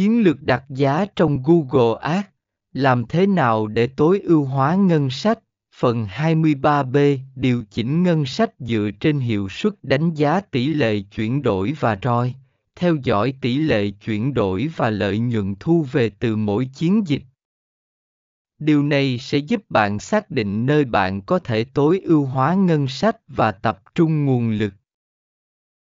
Chiến lược đặt giá trong Google Ads, làm thế nào để tối ưu hóa ngân sách? Phần 23B điều chỉnh ngân sách dựa trên hiệu suất đánh giá tỷ lệ chuyển đổi và ROI, theo dõi tỷ lệ chuyển đổi và lợi nhuận thu về từ mỗi chiến dịch. Điều này sẽ giúp bạn xác định nơi bạn có thể tối ưu hóa ngân sách và tập trung nguồn lực.